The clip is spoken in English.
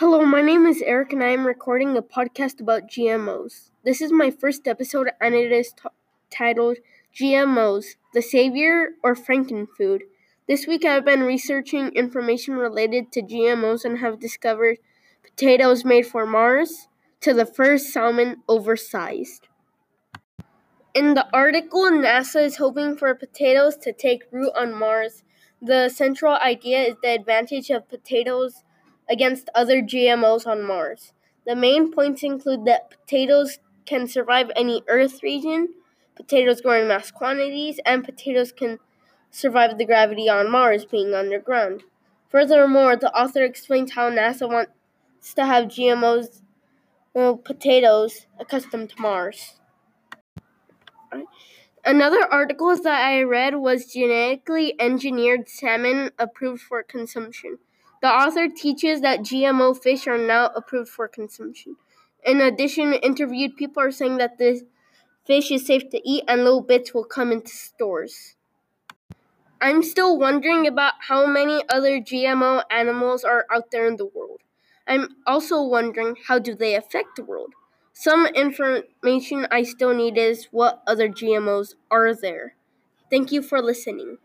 Hello, my name is Eric and I am recording a podcast about GMOs. This is my first episode and it is t- titled GMOs, the Savior or Frankenfood. This week I've been researching information related to GMOs and have discovered potatoes made for Mars to the first salmon oversized. In the article, NASA is hoping for potatoes to take root on Mars. The central idea is the advantage of potatoes against other GMOs on Mars. The main points include that potatoes can survive any Earth region, potatoes grow in mass quantities, and potatoes can survive the gravity on Mars, being underground. Furthermore, the author explains how NASA wants to have GMOs well, potatoes accustomed to Mars. Another article that I read was genetically engineered salmon approved for consumption. The author teaches that GMO fish are now approved for consumption. In addition, interviewed people are saying that the fish is safe to eat and little bits will come into stores. I'm still wondering about how many other GMO animals are out there in the world. I'm also wondering how do they affect the world? Some information I still need is what other GMOs are there. Thank you for listening.